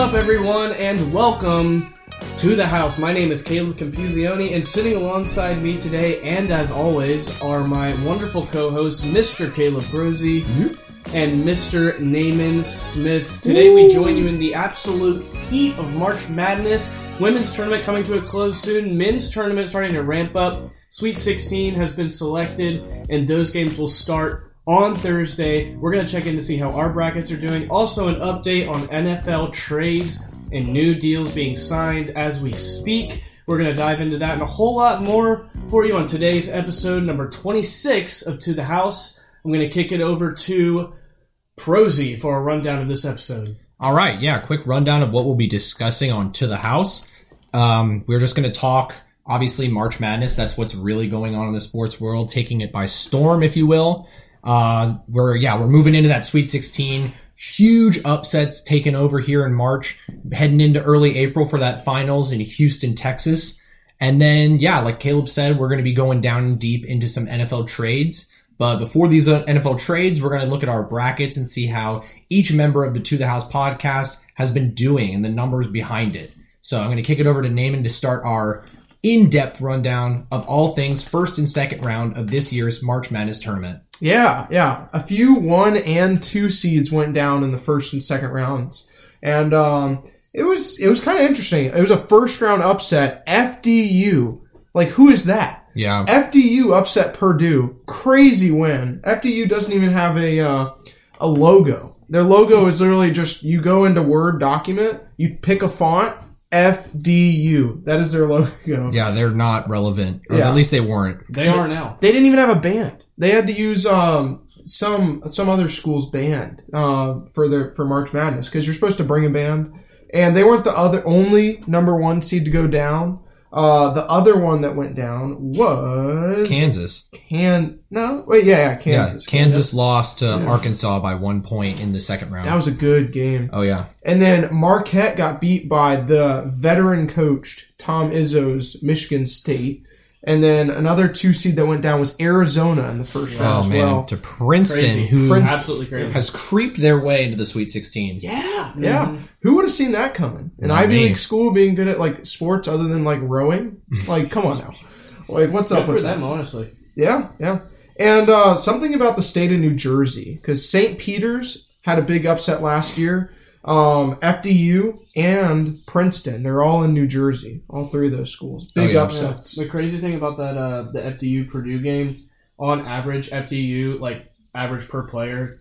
up, everyone, and welcome to the house. My name is Caleb Confusione, and sitting alongside me today, and as always, are my wonderful co-hosts, Mr. Caleb Brosey mm-hmm. and Mr. Naaman Smith. Today, we join you in the absolute heat of March Madness. Women's tournament coming to a close soon. Men's tournament starting to ramp up. Sweet 16 has been selected, and those games will start on Thursday. We're going to check in to see how our brackets are doing. Also, an update on NFL trades and new deals being signed as we speak. We're going to dive into that and a whole lot more for you on today's episode, number 26 of To the House. I'm going to kick it over to Brosey for a rundown of this episode. All right, yeah, quick rundown of what we'll be discussing on To the House. Um, we're just going to talk, obviously, March Madness. That's what's really going on in the sports world, taking it by storm, if you will. Uh, we're, yeah, we're moving into that Sweet 16. Huge upsets taken over here in March, heading into early April for that finals in Houston, Texas. And then, yeah, like Caleb said, we're going to be going down deep into some NFL trades. But before these uh, NFL trades, we're going to look at our brackets and see how each member of the To the House podcast has been doing and the numbers behind it. So I'm going to kick it over to Naaman to start our in-depth rundown of all things first and second round of this year's March Madness tournament. Yeah, yeah. A few one and two seeds went down in the first and second rounds, and um, it was it was kind of interesting. It was a first round upset. FDU, like who is that? Yeah. FDU upset Purdue. Crazy win. FDU doesn't even have a uh, a logo. Their logo is literally just you go into Word document, you pick a font, FDU. That is their logo. Yeah, they're not relevant. Or Yeah. at least they weren't. They are now. They didn't even have a band. They had to use um some some other school's band uh for their for March Madness because you're supposed to bring a band, and they weren't the other only number one seed to go down. Uh, the other one that went down was Kansas. Can no wait yeah yeah Kansas Yeah, Kansas lost to Arkansas by one point in the second round. that was a good game. oh yeah. And then Marquette got beat by the veteran coached Tom Izzo's Michigan State. And then another two seed that went down was Arizona in the first round Oh as man, well. to Princeton, Crazy. who Princeton. Absolutely crazy. has creeped their way into the Sweet 16. Yeah, yeah. Who would have seen that coming? An Not Ivy me. League school being good at like sports other than like rowing? like, come on now. Like, what's Good up with them, that? honestly. Yeah, yeah. And uh, something about the state of New Jersey because St. Peter's had a big upset last year. Um, FDU and Princeton, they're all in New Jersey. All three of those schools, big Oh, yeah. upsets. The crazy thing about that, uh, the FDU Purdue game, on average, FDU like average per player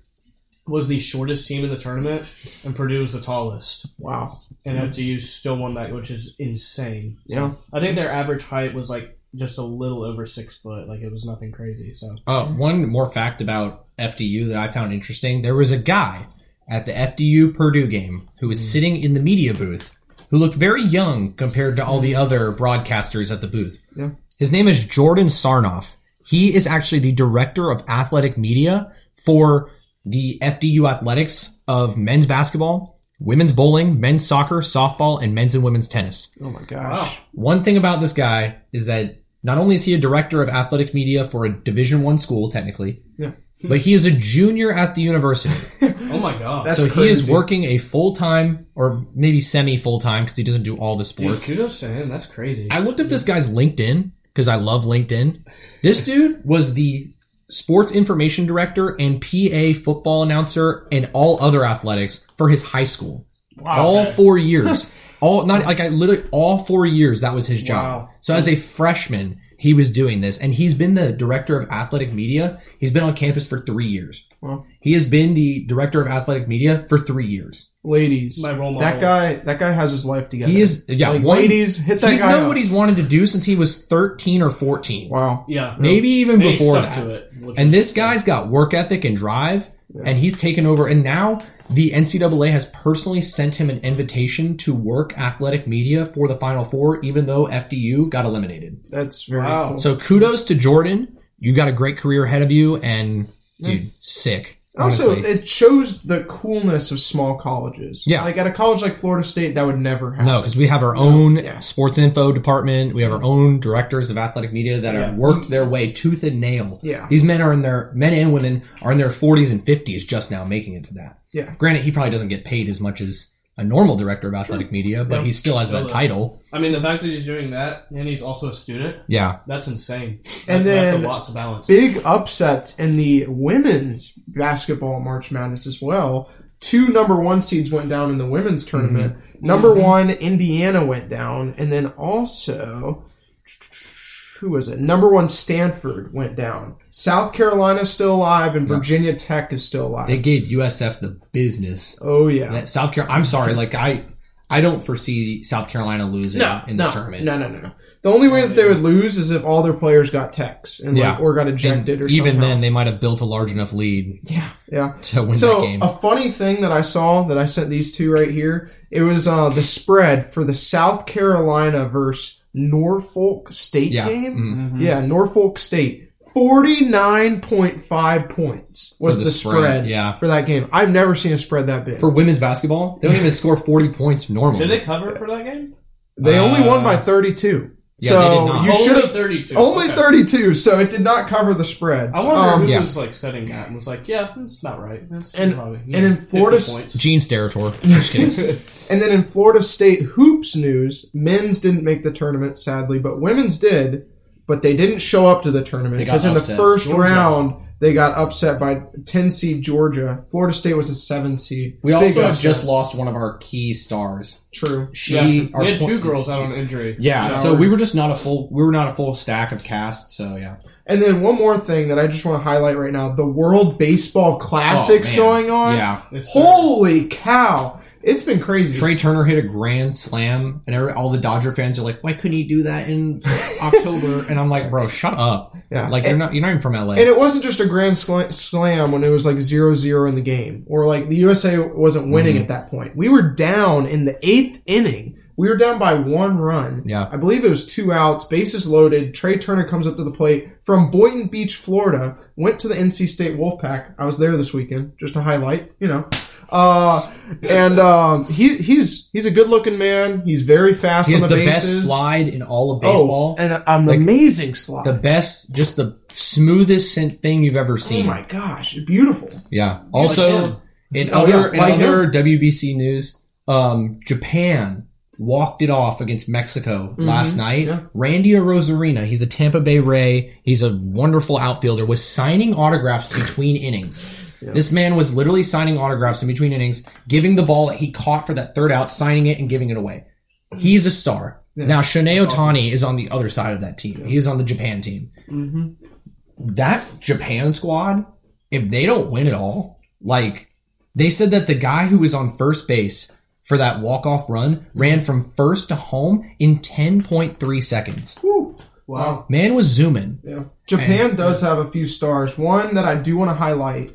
was the shortest team in the tournament, and Purdue was the tallest, Wow. and FDU still won that, which is insane. So, Yeah. I think their average height was like just a little over six foot, like it was nothing crazy. So Uh, one more fact about FDU that I found interesting: there was a guy at the FDU Purdue game who was hmm. sitting in the media booth who looked very young compared to all the hmm. other broadcasters at the booth. Yeah. His name is Jordan Sarnoff. He is actually the director of athletic media for the FDU athletics of men's basketball, women's bowling, men's soccer, softball, and men's and women's tennis. Oh my gosh. One thing about this guy is that not only is he a director of athletic media for a Division One school, technically, Yeah. but he is a junior at the university. oh my god, That's so he is working a full time or maybe semi full time because he doesn't do all the dude, sports. kudos to him. That's crazy. I looked up this guy's LinkedIn because I love LinkedIn. This dude was the sports information director and PA football announcer and all other athletics for his high school. Wow, all four years. all not like I literally all four years that was his job. Wow. So as a freshman, he was doing this, and he's been the director of athletic media. He's been on campus for three years. Wow. He has been the director of athletic media for three years. Ladies. My role model. That guy that guy has his life together. He is yeah. Like, one- ladies, hit that He's guy known up. what he's wanted to do since he was thirteen or fourteen. Wow. yeah, Maybe even And before stuck that. to it. And this guy's got work ethic and drive, and he's taken over. And now the NCAA has personally sent him an invitation to work athletic media for the Final Four, even though FDU got eliminated. That's very Wow. cool. So kudos to Jordan. You got a great career ahead of you, and dude, sick. Also, it shows the coolness of small colleges. Yeah. Like at a college like Florida State, that would never happen. no, because we have our own Yeah. sports info department. We have our own directors of athletic media that Yeah. have worked their way tooth and nail. Yeah. These men are in their men and women are in their 40s and 50s just now making it to that. Yeah. Granted, he probably doesn't get paid as much as a normal director of athletic media, but Yeah. he still has Still that title. I mean, the fact that he's doing that and he's also a student, Yeah. that's insane. And That- that's a lot to balance. Big upsets in the women's basketball March Madness as well. Two number one seeds went down in the women's tournament. Mm-hmm. Number mm-hmm. one, Indiana went down, and then also who was it? Number one, Stanford went down. South Carolina's still alive, and Virginia Tech is still alive. They gave USF the business. oh yeah. That South Carolina. I'm sorry, like I, I don't foresee South Carolina losing No, in this no, tournament. no, no, no, no. The only way that they would lose is if all their players got techs and Yeah. like, or got And ejected or even somehow. then, they might have built a large enough lead yeah, yeah. to win So that game. a funny thing that I saw that I sent these two right here. It was uh, the spread for the South Carolina versus Norfolk State Yeah, game. mhm. Yeah, Norfolk State. Forty nine point five points was For the, the spread, spread, yeah. for that game. I've never seen a spread that big. For women's basketball, they don't even score 40 points normally. Did they cover for that game? they only won uh, by thirty two. yeah, so they did not. you only should have 32. only Okay. thirty two. So it did not cover the spread. I wonder Um, who yeah. was like setting that and was like, "Yeah, that's about right." That's And- probably, and in 50 Florida- points. Gene Steratore. Just kidding. And then in Florida State hoops news, men's didn't make the tournament sadly, but women's did. But they didn't show up to the tournament because in the first Georgia. round they got upset by 10 seed Georgia. Florida State was a 7 seed. We Big also upset. just lost one of our key stars. true. She, yeah, our we had po- two girls out on injury. Yeah, Yeah. so we were just not a full. We were not a full stack of cast. So yeah, And then one more thing that I just want to highlight right now: the World Baseball Classics Oh, going on. Yeah, Holy cow! It's been crazy. Trea Turner hit a grand slam, and every, all the Dodger fans are like, "Why couldn't he do that in October?" And I'm like, "Bro, shut up! Yeah. Like you're not you're not even from LA." And it wasn't just a grand slam when it was like 0-0 in the game, or like the USA wasn't winning Mm-hmm. at that point. We were down in the eighth inning. We were down by one run. Yeah. I believe it was two outs, bases loaded. Trea Turner comes up to the plate from Boynton Beach, Florida. Went to the NC State Wolfpack. I was there this weekend, just to highlight, you know. Uh, and um, he, he's he's a good looking man. He's very fast he has on the the, best slide in all of baseball, Oh, and an Like, amazing slide. the best, just the smoothest thing you've ever seen. oh seen. my gosh, beautiful. Yeah. Also, him. in Oh, other yeah, like in other WBC news, um, Japan walked it off against Mexico last night. yeah. Randy Arozarena, he's a Tampa Bay Ray. He's a wonderful outfielder. Was signing autographs between innings. This man was literally signing autographs in between innings, giving the ball that he caught for that third out, signing it and giving it away. He's a star. Now Shohei Ohtani is on the other side of that team. He is on the Japan team. Mm-hmm. That Japan squad, if they don't win at all, like they said that the guy who was on first base for that walk-off run mm-hmm. ran from first to home in 10.3 seconds. Whew. Wow. Man was zooming. Yeah. Japan does have a few stars. One that I do want to highlight,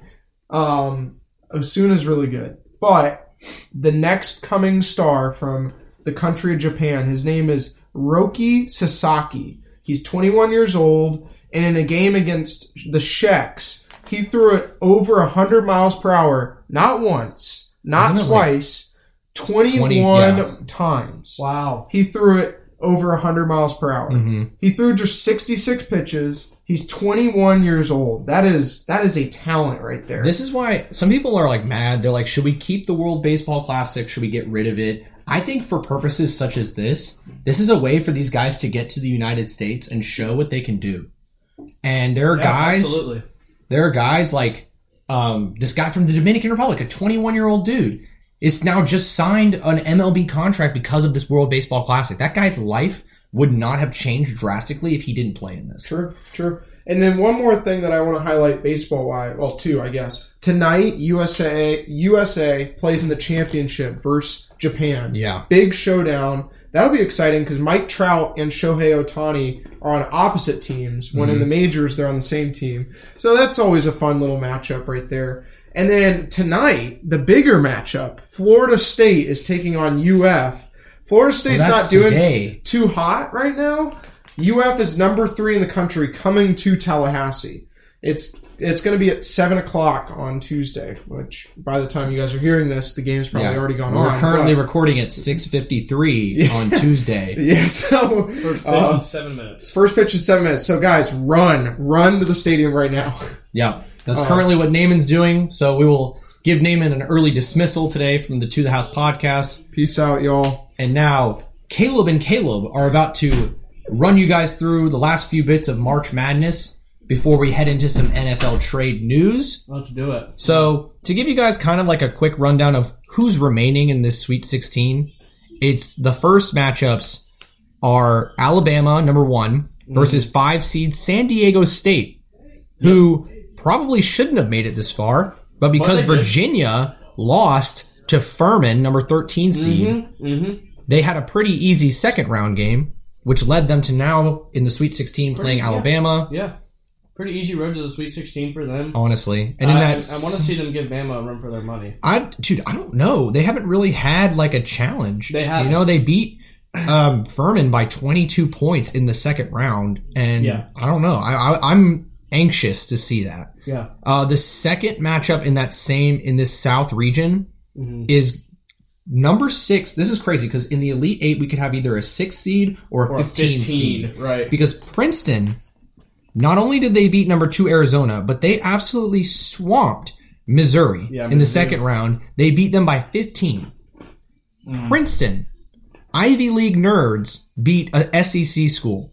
um, Osuna is really good. But the next coming star from the country of Japan, his name is Roki Sasaki. He's 21 years old, and in a game against the Czechs, he threw it over 100 miles per hour, not once, not Isn't it like twice, 21 20 yeah. times. Wow. He threw it over 100 miles per hour. Mhm. He threw just 66 pitches. He's 21 years old. That is that is a talent right there. This is why some people are like mad. They're like, should we keep the World Baseball Classic? Should we get rid of it? I think for purposes such as this, this is a way for these guys to get to the United States and show what they can do. And there are Yeah, guys, Absolutely. there are guys like um, this guy from the Dominican Republic, a 21 year old dude, is now just signed an MLB contract because of this World Baseball Classic. That guy's life would not have changed drastically if he didn't play in this. True, true. And then one more thing that I want to highlight baseball wise, well, two, I guess. Tonight, USA USA plays in the championship versus Japan. Yeah. Big showdown. That'll be exciting because Mike Trout and Shohei Ohtani are on opposite teams. When in mm-hmm. the majors, they're on the same team. So that's always a fun little matchup right there. And then tonight, the bigger matchup, Florida State is taking on UF. Florida State's that's not doing today. too hot right now. UF is number three in the country, coming to Tallahassee. It's it's going to be at seven o'clock on Tuesday. Which by the time you guys are hearing this, the game's probably Yeah. already gone on. We're currently but- recording at 6:53 on Tuesday. yeah. So First pitch uh, in seven minutes. first pitch in seven minutes. So guys, run, run to the stadium right now. Yeah, that's uh-huh. currently what Naaman's doing. So we will give Naaman an early dismissal today from the To the House podcast. Peace out, y'all. And now Caleb and Caleb are about to run you guys through the last few bits of March Madness before we head into some NFL trade news. Let's do it. So, to give you guys kind of like a quick rundown of who's remaining in this Sweet 16, it's the first matchups are Alabama, number one, versus mm. five seed San Diego State, who probably shouldn't have made it this far, but because did. Virginia lost to Furman, number 13 seed, Mm-hmm. they had a pretty easy second round game, which led them to now in the Sweet 16 playing yeah. Alabama. Yeah. Pretty easy road to the Sweet 16 for them. Honestly, and in I, that, I want to see them give Bama a run for their money. I dude, I don't know. They haven't really had like a challenge. They haven't. You know, they beat um, Furman by 22 points in the second round, and Yeah. I don't know. I, I I'm anxious to see that. Yeah. Uh, the second matchup in that same in this South region Mm-hmm. is number six. This is crazy because in the Elite Eight we could have either a six seed or a Or 15, 15, seed right. because Princeton. Not only did they beat number two Arizona, but they absolutely swamped Missouri Yeah, in the second round. They beat them by 15. Mm. Princeton, Ivy League nerds beat a SEC school.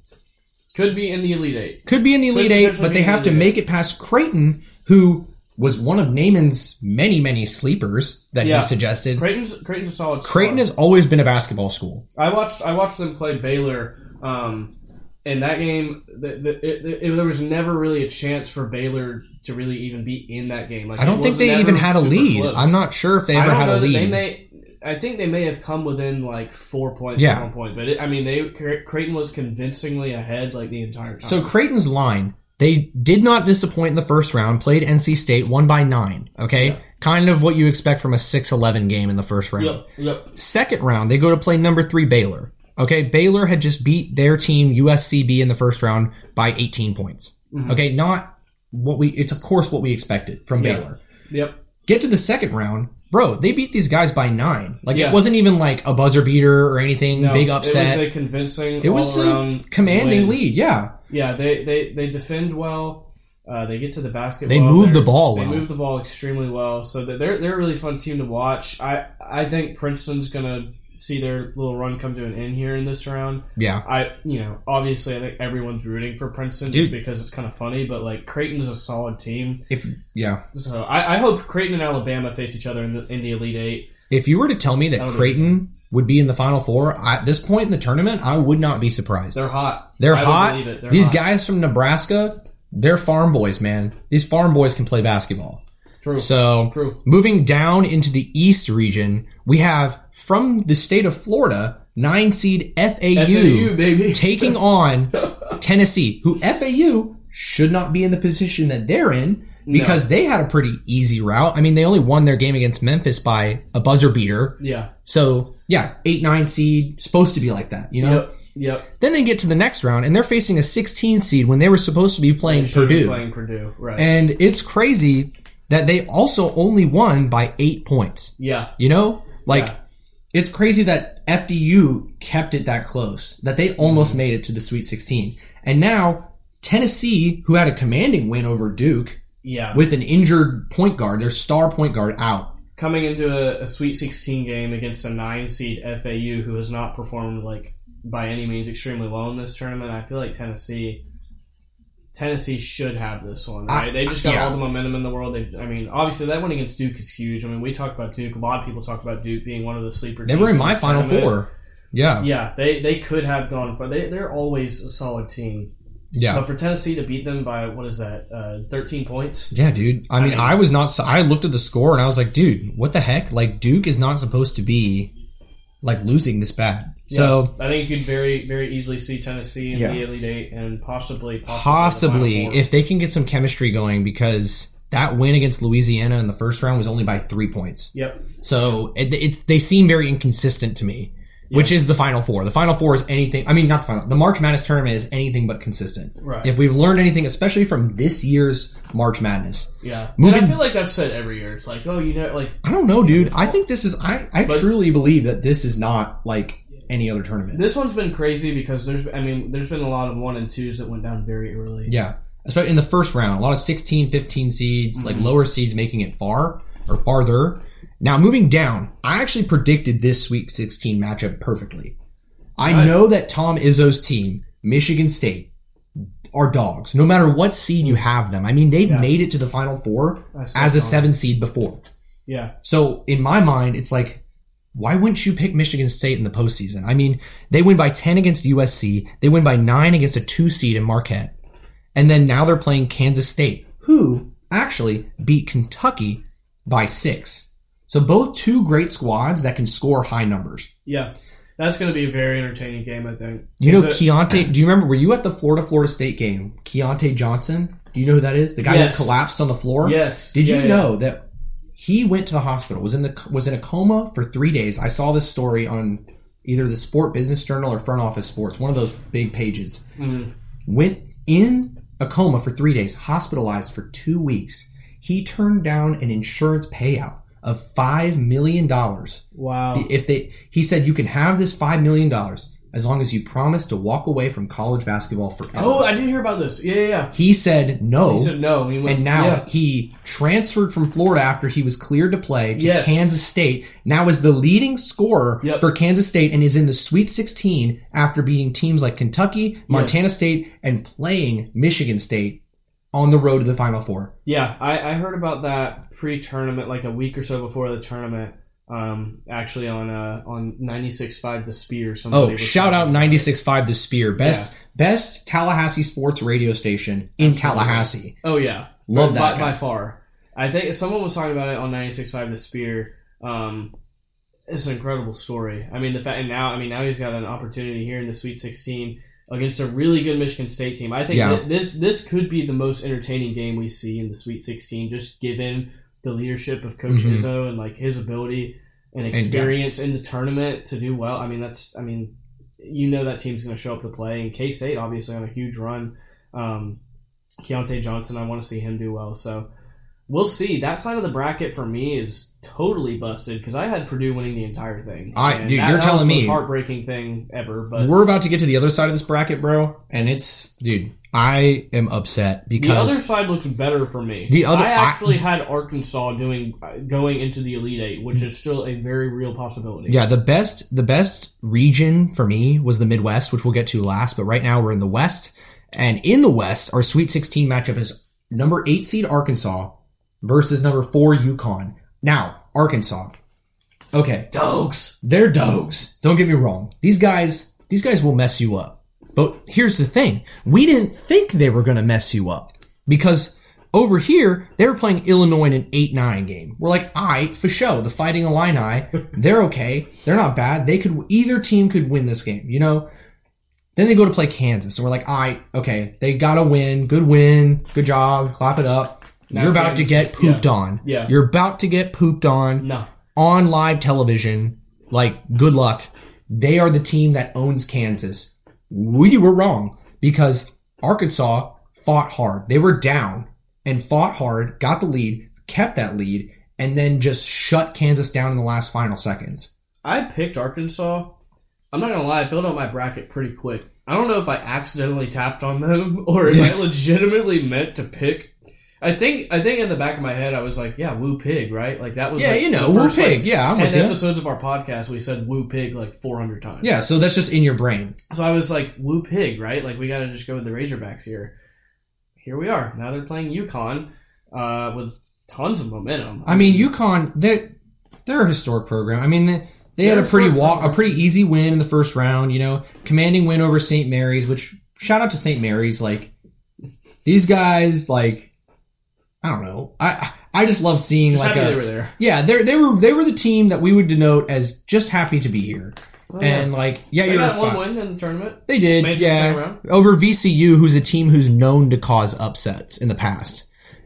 Could be in the Elite Eight. Could be in the Elite Eight, but they have to make it past Creighton, who was one of Naaman's many, many sleepers that Yeah. he suggested. Creighton's Creighton's a solid. squad. Creighton has always been a basketball school. I watched I watched them play Baylor. Um, in that game, the, the, it, it, there was never really a chance for Baylor to really even be in that game. Like I don't think they even had a lead. close. I'm not sure if they ever had a lead. They may. I think they may have come within like four points Yeah. at one point, but it, I mean, they Creighton was convincingly ahead like the entire time. So Creighton's line, they did not disappoint in the first round, played NC State, won by nine. Okay? Yeah. Kind of what you expect from a 6-11 game in the first round. yep, yep, Second round, they go to play number three Baylor. Okay, Baylor had just beat their team USCB in the first round by 18 points. Mm-hmm. Okay, not what we. It's of course what we expected from Yeah. Baylor. yep. Get to the second round, bro. They beat these guys by nine. Like Yeah. it wasn't even like a buzzer beater or anything. No, big upset. It was a convincing. It was a commanding win. lead. Yeah, Yeah, they they they defend well. Uh, they get to the basket. They well. move They're- the ball They move the ball extremely well. So they're they're a really fun team to watch. I I think Princeton's gonna see their little run come to an end here in this round. yeah. I you know obviously I think everyone's rooting for Princeton just because it's kind of funny, but like Creighton is a solid team. If yeah, So I, I hope Creighton and Alabama face each other in the in the Elite Eight. if you were to tell me that That'll be- Creighton would be in the Final Four at this point in the tournament, I would not be surprised. They're hot. They're I hot. They're These hot. guys from Nebraska, they're farm boys, man. These farm boys can play basketball. True. So, True. moving down into the East region, we have from the state of Florida, nine seed FAU, FAU, baby. taking on Tennessee, who FAU should not be in the position that they're in because they had a pretty easy route. I mean, they only won their game against Memphis by a buzzer beater. Yeah. So, yeah, 8 9 seed, supposed to be like that, you know? Yep. Yep. Then they get to the next round and they're facing a 16 seed when they were supposed to be playing Should be Purdue. playing Purdue. Right. And it's crazy that they also only won by eight points. yeah. You know? Like, Yeah. it's crazy that FDU kept it that close, that they almost made it to the Sweet 16. And now, Tennessee, who had a commanding win over Duke Yeah. with an injured point guard, their star point guard out. coming into a, a Sweet 16 game against a nine seed FAU who has not performed like by any means extremely well in this tournament. I feel like Tennessee. Tennessee should have this one, right? I- they just got yeah. all the momentum in the world. They, I mean, obviously that win against Duke is huge. I mean, we talked about Duke. A lot of people talk about Duke being one of the sleeper. They were in my Final tournament. Four. Yeah. Yeah, they they could have gone for. They they're always a solid team. Yeah. But for Tennessee to beat them by what is that, uh, thirteen points? Yeah, dude. I mean, mean- I was not. I looked at the score and I was like, dude, what the heck? Like, Duke is not supposed to be like losing this bad. So I think you could very very easily see Tennessee in Yeah. the Elite Eight and possibly possibly, possibly, the if they can get some chemistry going, because that win against Louisiana in the first round was only by three points. Yep. So it, it, they seem very inconsistent to me. Which is the final four? The final four is anything. I mean, not the final. The March Madness tournament is anything but consistent. Right. If we've learned anything, especially from this year's March Madness, Yeah. Moving- and I feel like that's said every year. It's like, oh, you know, like I don't know, dude. I think this is. I I But- truly believe that this is not like any other tournament. this one's been crazy because there's, I mean, there's been a lot of one and twos that went down very early. Yeah. Especially in the first round, a lot of 16, 15 seeds, like Mm-hmm. lower seeds making it far. or farther. Now moving down, I actually predicted this Sweet 16 matchup perfectly. I Nice. know that Tom Izzo's team, Michigan State, are dogs. No matter what seed you have them. I mean, they've Yeah. made it to the Final Four as a seven seed before. Yeah. So in my mind, it's like, why wouldn't you pick Michigan State in the postseason? I mean, they win by 10 against USC. They win by 9 against a 2 seed in Marquette. And then now they're playing Kansas State, who actually beat Kentucky by 6. So both two great squads that can score high numbers. Yeah. That's going to be a very entertaining game, I think. You know, it- Keyontae, do you remember, were you at the Florida Florida State game? Keyontae Johnson? Do you know who that is? The guy Yes. that collapsed on the floor? Yes. Did Yeah, you yeah. know that he went to the hospital, was in the was in a coma for three days? I saw this story on either the Sport Business Journal or Front Office Sports, one of those big pages. Mhm. Went in a coma for three days, hospitalized for two weeks. He turned down an insurance payout of five million dollars. Wow. If they, he said, you can have this five million dollars as long as you promise to walk away from college basketball forever. Oh, I didn't hear about this. Yeah, yeah, yeah. he said no. He said no. He went, And now yeah. he transferred from Florida after he was cleared to play to Yes. Kansas State. Now is the leading scorer Yep. for Kansas State and is in the Sweet 16 after beating teams like Kentucky, Montana State, and playing Michigan State on the road to the Final Four. Yeah, I, I heard about that pre-tournament, like a week or so before the tournament. Um, actually on uh on 96.5 The Spear. Oh, shout out about it. 96.5 The Spear. Best best Tallahassee sports radio station in Tallahassee. Oh yeah, Love by, that by, guy. by far. I think someone was talking about it on 96.5 The Spear. Um, it's an incredible story. I mean, the fact and now, I mean, now he's got an opportunity here in the Sweet 16 against a really good Michigan State team. I think Yeah. thi- this this could be the most entertaining game we see in the Sweet 16, just given the leadership of Coach Mhm. Izzo and like his ability and experience in the tournament to do well. I mean, that's I mean, you know that team's going to show up to play. And K State obviously on a huge run. Um, Keyontae Johnson, I want to see him do well. So we'll see. That side of the bracket for me is totally busted because I had Purdue winning the entire thing. I- And dude, that- you're that telling me- heartbreaking thing ever. But We're about to get to the other side of this bracket, bro, and it's dude, I am upset because the other side looks better for me. The other- I I- actually had Arkansas doing going into the Elite Eight, which is still a very real possibility. Yeah, the best the best region for me was the Midwest, which we'll get to last, but right now we're in the West. And in the West, our Sweet 16 matchup is number 8 seed Arkansas versus number 4 UConn. Now, Arkansas. Okay, Dogs. they're dogs. Don't get me wrong. These guys these guys will mess you up. But here's the thing. We didn't think they were going to mess you up because over here, they were playing Illinois in an 8-9 game. We're like, all right, for show. The Fighting Illini, they're okay. They're not bad. They could, either team could win this game, you know? Then they go to play Kansas, and we're like, all right, okay, they got to win. Good win. Good job. Clap it up. You're about to get pooped yeah. on. Yeah. You're about to get pooped on No. on live television. Like, good luck. They are the team that owns Kansas. We were wrong because Arkansas fought hard. They were down and fought hard, got the lead, kept that lead, and then just shut Kansas down in the last final seconds. I picked Arkansas. I'm not gonna lie, I filled out my bracket pretty quick. I don't know if I accidentally tapped on them or if I legitimately meant to pick. I think I think in the back of my head I was like, yeah, Woo Pig, right? Like that was Yeah, like, you know, Woo first, like, Pig. Yeah, I'm ten with you. episodes of our podcast we said Woo Pig like 400 times. Yeah, so that's just in your brain. So I was like, Woo Pig, right? Like we got to just go with the Razorbacks here. Here we are. Now they're playing UConn uh, with tons of momentum. I mean, UConn, they're, they're a historic program. I mean, they, they had a pretty walk, a pretty easy win in the first round. You know, commanding win over St. Mary's. Which shout out to St. Mary's. Like these guys, like I don't know. I I just love seeing just like a they were there. yeah. They they were they were the team that we would denote as just happy to be here. Oh, yeah. And like yeah, They you're got one win in the tournament. They did, Made to the yeah. Over VCU, who's a team who's known to cause upsets in the past.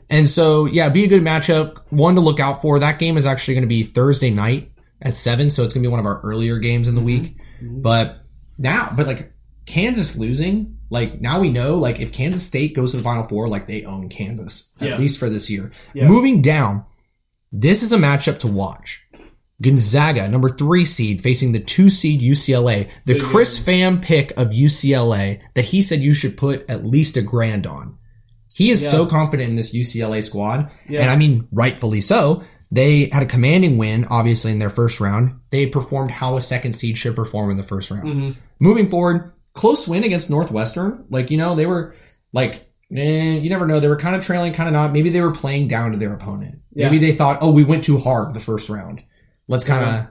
And so, yeah, be a good matchup. One to look out for. That game is actually going to be Thursday night at 7, so it's going to be one of our earlier games in the mm-hmm. week. Mm-hmm. But now, but like Kansas losing, like now we know, like if Kansas State goes to the Final Four, like they own Kansas, at Yeah. least for this year. Yeah. Moving down, this is a matchup to watch. Gonzaga, number three seed, facing the two seed UCLA. The Big Chris Pham pick of UCLA that he said you should put at least a grand on. He is Yeah. so confident in this UCLA squad, and I mean rightfully so. They had a commanding win, obviously, in their first round. They performed how a second seed should perform in the first round. Mm-hmm. Moving forward, close win against Northwestern. Like, you know, they were like, eh, you never know. They were kind of trailing, kind of not. Maybe they were playing down to their opponent. Yeah. Maybe they thought, oh, we went too hard the first round. Let's kind of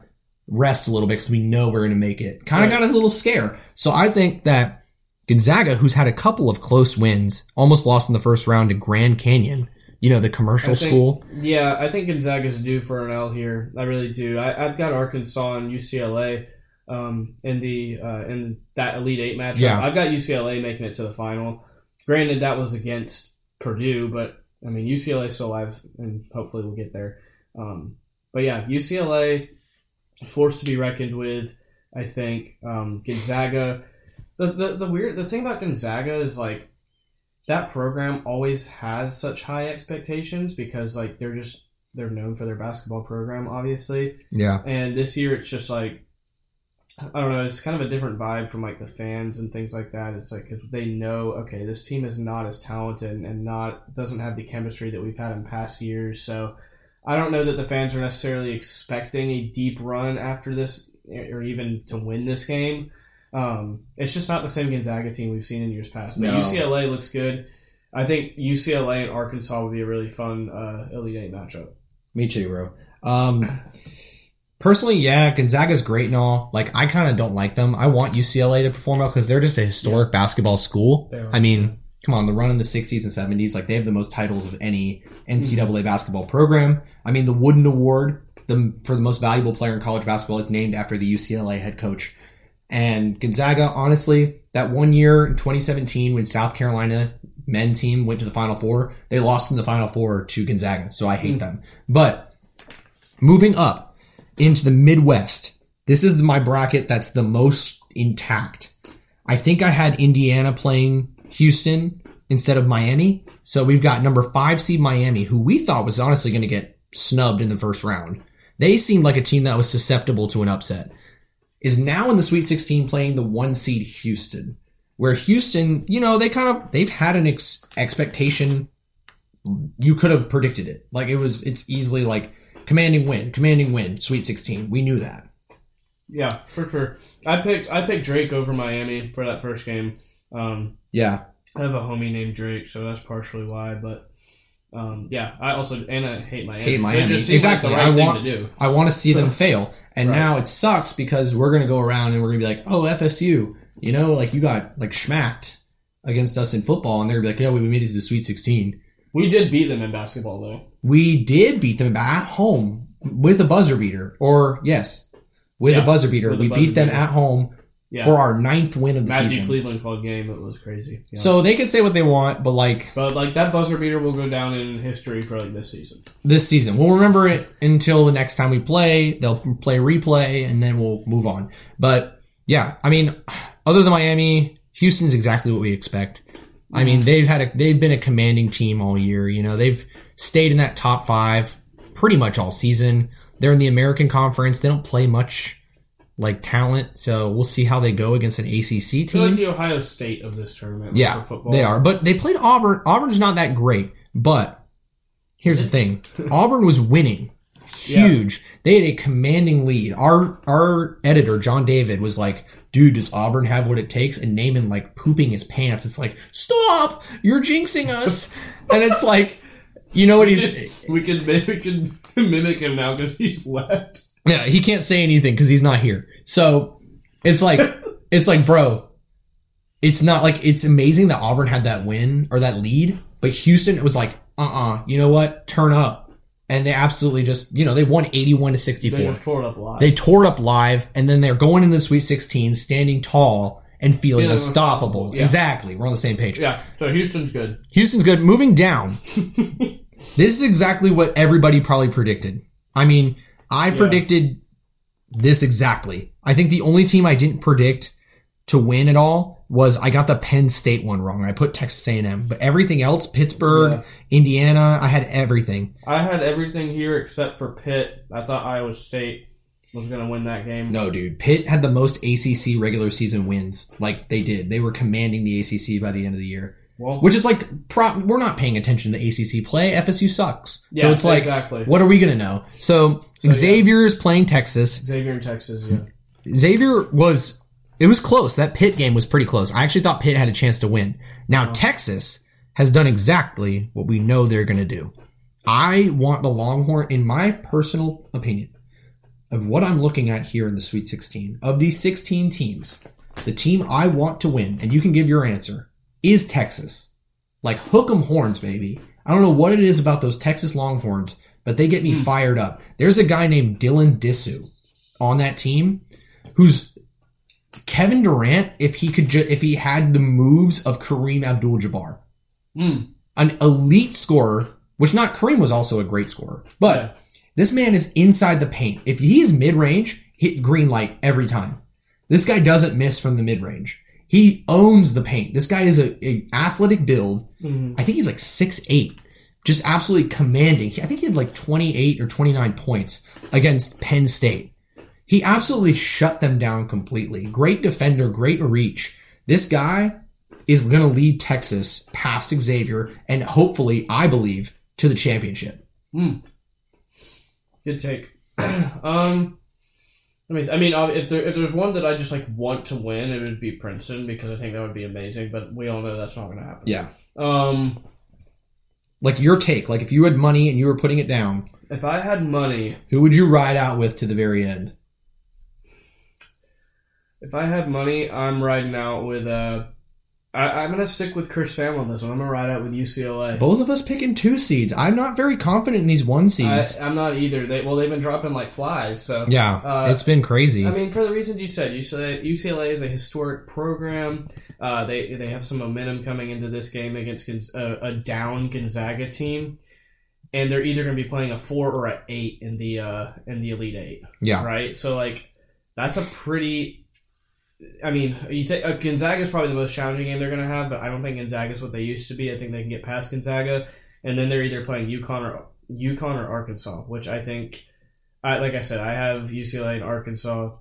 rest a little bit because we know we're going to make it. Kind of Right. got a little scare. So I think that Gonzaga, who's had a couple of close wins, almost lost in the first round to Grand Canyon, you know, the commercial think- school. Yeah, I think Gonzaga's due for an L here. I really do. I, I've got Arkansas and UCLA um, in the uh, in that Elite Eight matchup. Yeah. I've got UCLA making it to the final. Granted, that was against Purdue, but I mean UCLA still alive, and hopefully we'll get there. Um, but yeah, UCLA forced to be reckoned with. I think um, Gonzaga. The, the the weird the thing about Gonzaga is like that program always has such high expectations because like they're just they're known for their basketball program obviously Yeah. and this year it's just like i don't know it's kind of a different vibe from like the fans and things like that it's like they know okay this team is not as talented and not doesn't have the chemistry that we've had in past years so i don't know that the fans are necessarily expecting a deep run after this or even to win this game um, it's just not the same Gonzaga team we've seen in years past. But No. UCLA looks good. I think UCLA and Arkansas would be a really fun uh, Elite Eight matchup. Me too, bro. Um, personally, yeah, Gonzaga's great and all. Like, I kind of don't like them. I want UCLA to perform well because they're just a historic basketball school. I mean, come on, the run in the 60s and 70s, like, they have the most titles of any NCAA mm-hmm. basketball program. I mean, the Wooden Award the, for the most valuable player in college basketball is named after the UCLA head coach. And Gonzaga, honestly, that one year in 2017 when South Carolina men team went to the Final Four, they lost in the Final Four to Gonzaga. So I hate mm. them. But moving up into the Midwest, this is my bracket that's the most intact. I think I had Indiana playing Houston instead of Miami. So we've got number five seed Miami, who we thought was honestly going to get snubbed in the first round. They seemed like a team that was susceptible to an upset. Is now in the Sweet 16 playing the one seed Houston, where Houston, you know, they kind of they've had an ex- expectation. You could have predicted it. Like it was, it's easily like commanding win, commanding win, Sweet 16. We knew that. Yeah, for sure. I picked I picked Drake over Miami for that first game. Um, Yeah, I have a homie named Drake, so that's partially why. But um, yeah, I also and I hate Miami. Hate Miami. like Exactly. the right I thing want- to do. I want to see them fail. And Right. now it sucks because we're going to go around and we're going to be like, oh, FSU, you know, like you got like schmacked against us in football. And they're going to be like, yeah, we made it to the Sweet 16. We did beat them in basketball though. We did beat them at home with a buzzer beater. Or, yes, with Yeah, a buzzer beater. we buzzer beat them beater. at home Yeah, for our ninth win of the Magic season. Cleveland called game. It was crazy. Yeah. So they can say what they want, but like but like that buzzer beater will go down in history for like this season. this season. We'll remember it until the next time we play. They'll play replay and then we'll move on. But yeah, I mean, other than Miami, Houston's exactly what we expect. I mean, they've had a, they've been a commanding team all year. You know, they've stayed in that top five pretty much all season. They're in the American Conference. They don't play much like talent, so we'll see how they go against an ACC They're like team. the Ohio State of this tournament. Yeah, for football. they are. But they played Auburn. Auburn's not that great. But here's the thing: Auburn was winning, huge. They had a commanding lead. Our our editor John David was like, "Dude, does Auburn have what it takes?" And Naaman like pooping his pants. It's like, "Stop! You're jinxing us!" and it's like, you know what he's. we could maybe we could mimic him now because he's left. Yeah, he can't say anything because he's not here. So it's like it's like, bro, it's not like it's amazing that Auburn had that win or that lead, but Houston it was like, uh uh you know what? Turn up. And they absolutely just, you know, they won 81 to They 64. just tore it up live. They tore it up live, and then they're going into the Sweet 16, standing tall and feeling Feeling unstoppable. yeah. Exactly. We're on the same page. yeah, so Houston's good. Houston's good. Moving down. this is exactly what everybody probably predicted. I mean, I predicted this exactly. I think the only team I didn't predict to win at all was I got the Penn State one wrong. I put Texas A&M, but everything else, Pittsburgh, Indiana, I had everything. I had everything here except for Pitt. I thought Iowa State was going to win that game. No, dude. Pitt had the most ACC regular season wins. Like they did. They were commanding the ACC by the end of the year. Well, which is like pro- we're not paying attention to the ACC play. FSU sucks. Yeah, so it's like, exactly. what are we gonna know? So, yeah. Xavier is playing Texas. Xavier in Texas, yeah. Xavier was it was close. That Pitt game was pretty close. I actually thought Pitt had a chance to win. Now oh. Texas has done exactly what we know they're going to do. I want the Longhorn, in my personal opinion, of what I'm looking at here in the Sweet 16. Of these 16 teams, the team I want to win, and you can give your answer, is Texas. Like hook 'em horns, baby. I don't know what it is about those Texas Longhorns, but they get me hmm. fired up. There's a guy named Dylan Disu on that team who's Kevin Durant if he could ju- if he had the moves of Kareem Abdul-Jabbar. Mm. An elite scorer, which not Kareem was also a great scorer, but Yeah. this man is inside the paint. If he's mid-range, hit green light every time. This guy doesn't miss from the mid-range. He owns the paint. This guy is a, a athletic build. I think he's like six eight, just absolutely commanding. I think he had like 28 or 29 points against Penn State. He absolutely shut them down completely. Great defender, great reach. This guy is going to lead Texas past Xavier and hopefully, I believe, to the championship. Good take. um, I mean, I mean, if there if there's one that I just like want to win, it would be Princeton because I think that would be amazing. But we all know that's not going to happen. Yeah. Um, Like your take, like if you had money and you were putting it down, if I had money, who would you ride out with to the very end? If I had money, I'm riding out with uh, I, I'm gonna stick with Chris Pham on this one. I'm gonna ride out with UCLA. Both of us picking two seeds. I'm not very confident in these one seeds. I'm not either. They well, they've been dropping like flies. So yeah, Uh, it's been crazy. I mean, for the reasons you said, UCLA, UCLA is a historic program. Uh, they they have some momentum coming into this game against uh, a down Gonzaga team, and they're either going to be playing a four or a eight in the uh, in the Elite Eight, yeah, right? So like, that's a pretty. I mean, you think uh, Gonzaga is probably the most challenging game they're going to have, but I don't think Gonzaga is what they used to be. I think they can get past Gonzaga, and then they're either playing UConn or UConn or Arkansas, which I think, I, like I said, I have UCLA and Arkansas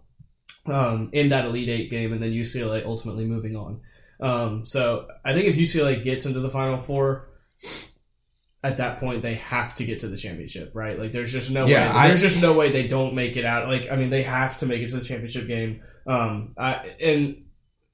um, in that Elite Eight game, and then UCLA ultimately moving on. Um, so I think if UCLA gets into the Final Four, at that point they have to get to the championship, right? Like there's just no Yeah, way. I- There's just no way they don't make it out. Like I mean, they have to make it to the championship game. Um, I, and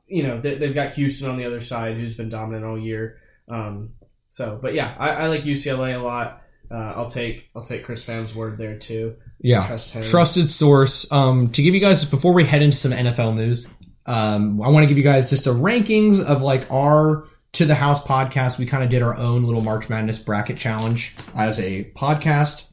you know they, they've got Houston on the other side, who's been dominant all year. Um, so, but yeah, I, I like UCLA a lot. Uh, I'll take I'll take Chris Pham's word there too. yeah. Trusted source. Um, to give you guys before we head into some NFL news, um, I want to give you guys just a rankings of like our to the house podcast. We kind of did our own little March Madness bracket challenge as a podcast.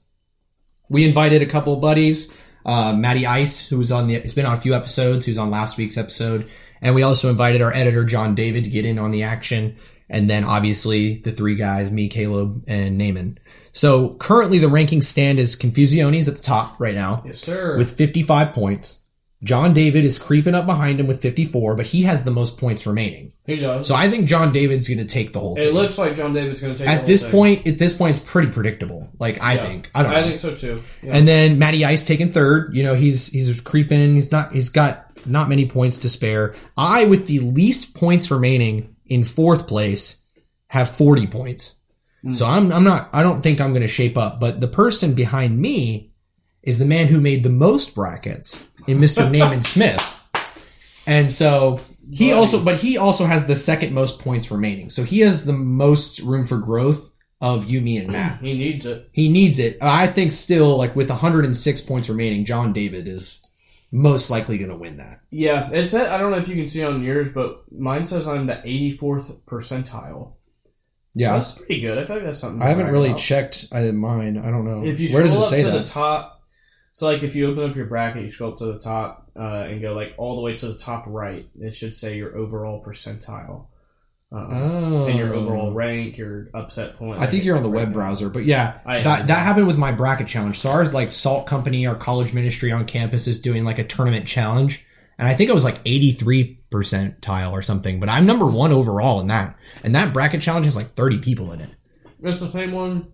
We invited a couple of buddies, uh, Matty Ice, who was on the, he's been on a few episodes, who's on last week's episode, and we also invited our editor John David to get in on the action, and then obviously the three guys, me, Caleb, and Naaman. So currently the ranking stand is Confusiones at the top right now Yes, sir. with 55 points. John David is creeping up behind him with 54, but he has the most points remaining. he does. So I think John David's going to take the whole thing. it thing. looks like John David's going to take the At whole this thing. point, at this point, it's pretty predictable. Like I Yeah. think, I don't know. I think so too. Yeah. And then Matty Ice taking third. You know, he's he's creeping. He's not. He's got not many points to spare. I, with the least points remaining in fourth place, have forty points. Hmm. So I'm I'm not. I don't think I'm going to shape up. But the person behind me is the man who made the most brackets in Mr. Naaman Smith. And so he Buddy. also, but he also has the second most points remaining. So he has the most room for growth of you, me, and Matt. he needs it. He needs it. I think still, like with 106 points remaining, John David is most likely going to win that. Yeah, it said I don't know if you can see on yours, but mine says I'm the 84th percentile. Yeah, That's pretty good. I feel like that's something. I haven't really about. checked uh, mine. I don't know. If you Where does it say that? the top, so like if you open up your bracket, you scroll up to the top uh, and go like all the way to the top right. It should say your overall percentile. Um, oh, And your overall rank, your upset point. I think you're on the right web browser, but yeah, I am. that that happened with my bracket challenge. So our like Salt Company, our college ministry on campus is doing like a tournament challenge, and I think it was like 83 percentile or something. But I'm number one overall in that, and that bracket challenge has like 30 people in it. It's the same one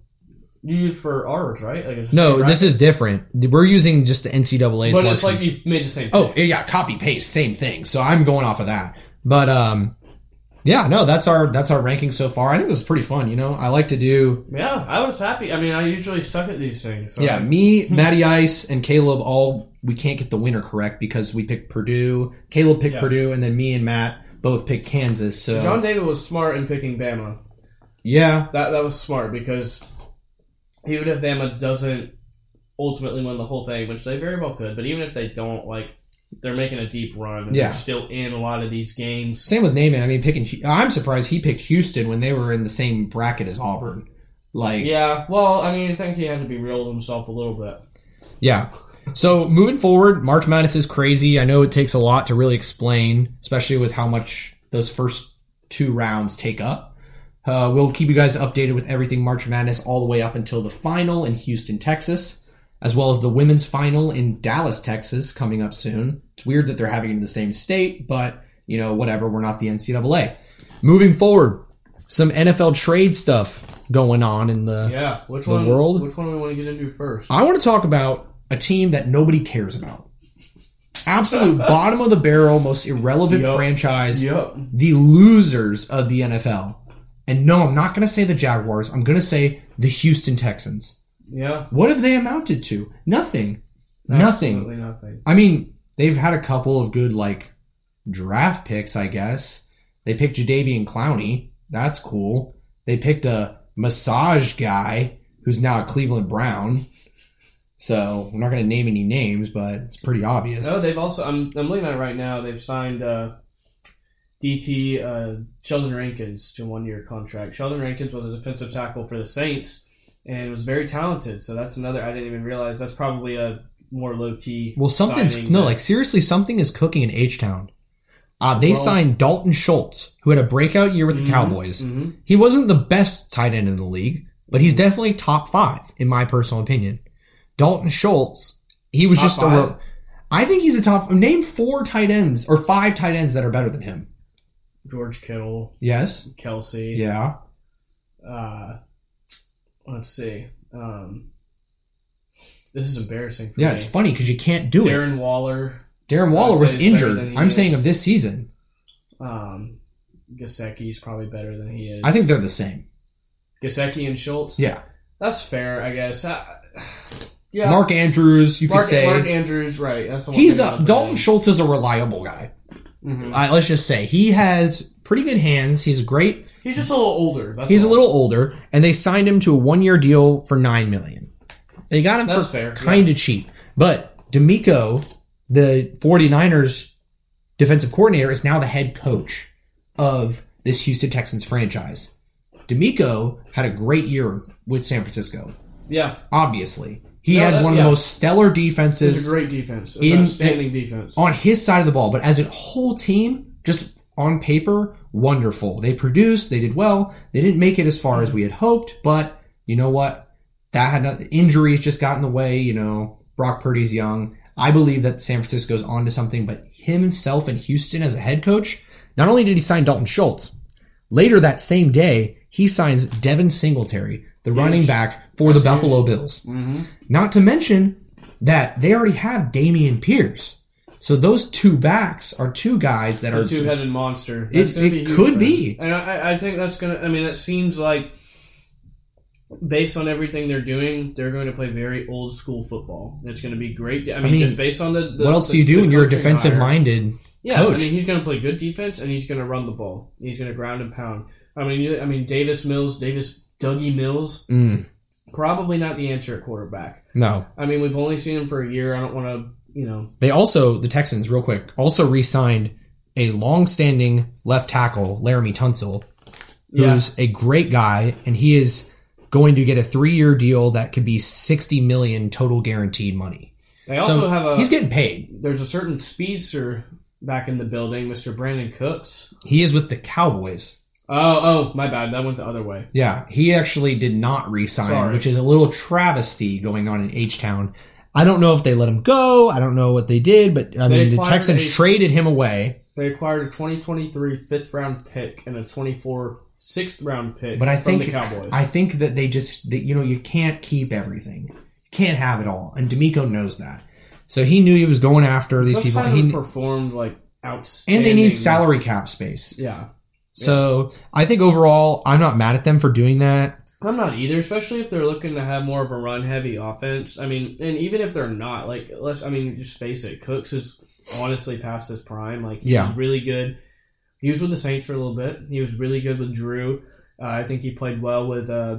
you use for ours, right? Like it's No, this is different. We're using just the NCAA's. But it's like you made the same. Oh thing. yeah, copy paste, same thing. So I'm going off of that. But um, yeah, no, that's our that's our ranking so far. I think this is pretty fun. You know, I like to do. Yeah, I was happy. I mean, I usually suck at these things. So Yeah, me, Matty Ice, and Caleb all we can't get the winner correct because we picked Purdue. Caleb picked Yeah. Purdue, and then me and Matt both picked Kansas. So John David was smart in picking Bama. yeah, That that was smart because even if Bama doesn't ultimately win the whole thing, which they very well could, but even if they don't, like they're making a deep run and Yeah. they're still in a lot of these games. same with Naaman. I mean, picking. I'm surprised he picked Houston when they were in the same bracket as Auburn. Like, Yeah, well, I mean, I think he had to be real with himself a little bit. Yeah. So moving forward, March Madness is crazy. I know it takes a lot to really explain, especially with how much those first two rounds take up. Uh, we'll keep you guys updated with everything March Madness all the way up until the final in Houston, Texas, as well as the women's final in Dallas, Texas, coming up soon. It's weird that they're having it in the same state, but you know, whatever. We're not the NCAA. Moving forward, some NFL trade stuff going on in the Yeah, which The one? world? Which one do we want to get into first? I want to talk about a team that nobody cares about. Absolute bottom of the barrel, most irrelevant Yup. franchise, Yep. the losers of the NFL. And no, I'm not going to say the Jaguars. I'm going to say the Houston Texans. Yeah. What have they amounted to? Nothing. Nothing. Absolutely nothing. I mean, they've had a couple of good like draft picks, I guess. They picked Jadeveon Clowney. That's cool. They picked a massage guy who's now a Cleveland Brown. So we're not going to name any names, but it's pretty obvious. No, they've also. I'm, I'm looking at it right now. They've signed uh, DT uh, Sheldon Rankins to a one year contract. Sheldon Rankins was a defensive tackle for the Saints and was very talented. So that's another. I didn't even realize that's probably a more low key. well, something's no, like seriously, something is cooking in H Town. Uh, they Well- signed Dalton Schultz, who had a breakout year with the Cowboys. hmm He wasn't the best tight end in the league, but he's definitely top five in my personal opinion. Dalton Schultz, he was Top just five? Real, I think he's a top. Name four tight ends or five tight ends that are better than him. George Kittle, Yes. Kelce. Yeah. Uh, let's see. Um, this is embarrassing for Yeah. me. It's funny because you can't do it. Darren Waller, Darren Waller was say he's better injured. I'm is. saying of this season. um, Gesicki's probably better than he is. I think they're the same. Gasecki and Schultz. Yeah. That's fair, I guess. I, yeah. Mark Andrews, you Mark, could say. Mark Andrews, right. That's the one he's a Dalton. Schultz is a reliable guy. Mhm. Uh, let's just say he has pretty good hands. He's great. He's just a little older. That's He's a little older, and they signed him to a one year deal for nine million. They got him That's for kind of cheap. But DeMeco, the 49ers defensive coordinator, is now the head coach of this Houston Texans franchise. DeMeco had a great year with San Francisco. Yeah. Obviously, he No, had that- one of yeah. the most stellar It's defenses a great defense. In- an outstanding defense. on his side of the ball, but as a whole team, just on paper, wonderful. They produced, they did well. They didn't make it as far as we had hoped, but you know what? That had not, injuries just got in the way. You know, Brock Purdy's young. I believe that San Francisco's onto something, but himself and Houston as a head coach, not only did he sign Dalton Schultz, later that same day, he signs Devin Singletary, the running back for the Buffalo Bills. hmm Not to mention that they already have Dameon Pierce. So those two backs are two guys that The are two just, headed monster. It- That's gonna it be could be. And I, I think that's gonna. I mean, that seems like based on everything they're doing, they're going to play very old school football. It's going to be great. I mean, mean, just based on the, the what else the- do you do when you're a defensive hire. minded Yeah, coach? I mean, he's going to play good defense and he's going to run the ball. He's going to ground and pound. I mean, I mean, Davis Mills, Davis Dougie Mills, Mm, probably not the answer at quarterback. no. I mean, we've only seen him for a year. I don't want to, you know, They also, the Texans, real quick, also re signed a long standing left tackle, Laremy Tunsil, yeah, who's a great guy, and he is going to get a three year deal that could be 60 million total guaranteed money. they also so have a. he's getting paid. there's a certain speedster back in the building, Mr. Brandin Cooks. He is with the Cowboys. Oh, oh, my bad. That went the other way. Yeah, he actually did not resign, Sorry. which is a little travesty going on in H Town. I don't know if they let him go. I don't know what they did, but I They mean, the Texans a- traded him away. They acquired a 2023 fifth round pick and a 24 sixth round pick But I from think the Cowboys. I think that they just that you know you can't keep everything. You can't have it all, and DeMeco knows that. So he knew he was going after these Those people. He, performed like outstanding. and they need salary cap space. Yeah. So I think overall, I'm not mad at them for doing that. I'm not either, especially if they're looking to have more of a run heavy offense. I mean, and even if they're not, like, let's, I mean, just face it, Cooks is honestly past his prime. Like, he's Yeah. really good. He was with the Saints for a little bit. He was really good with Drew. Uh, I think he played well with, uh,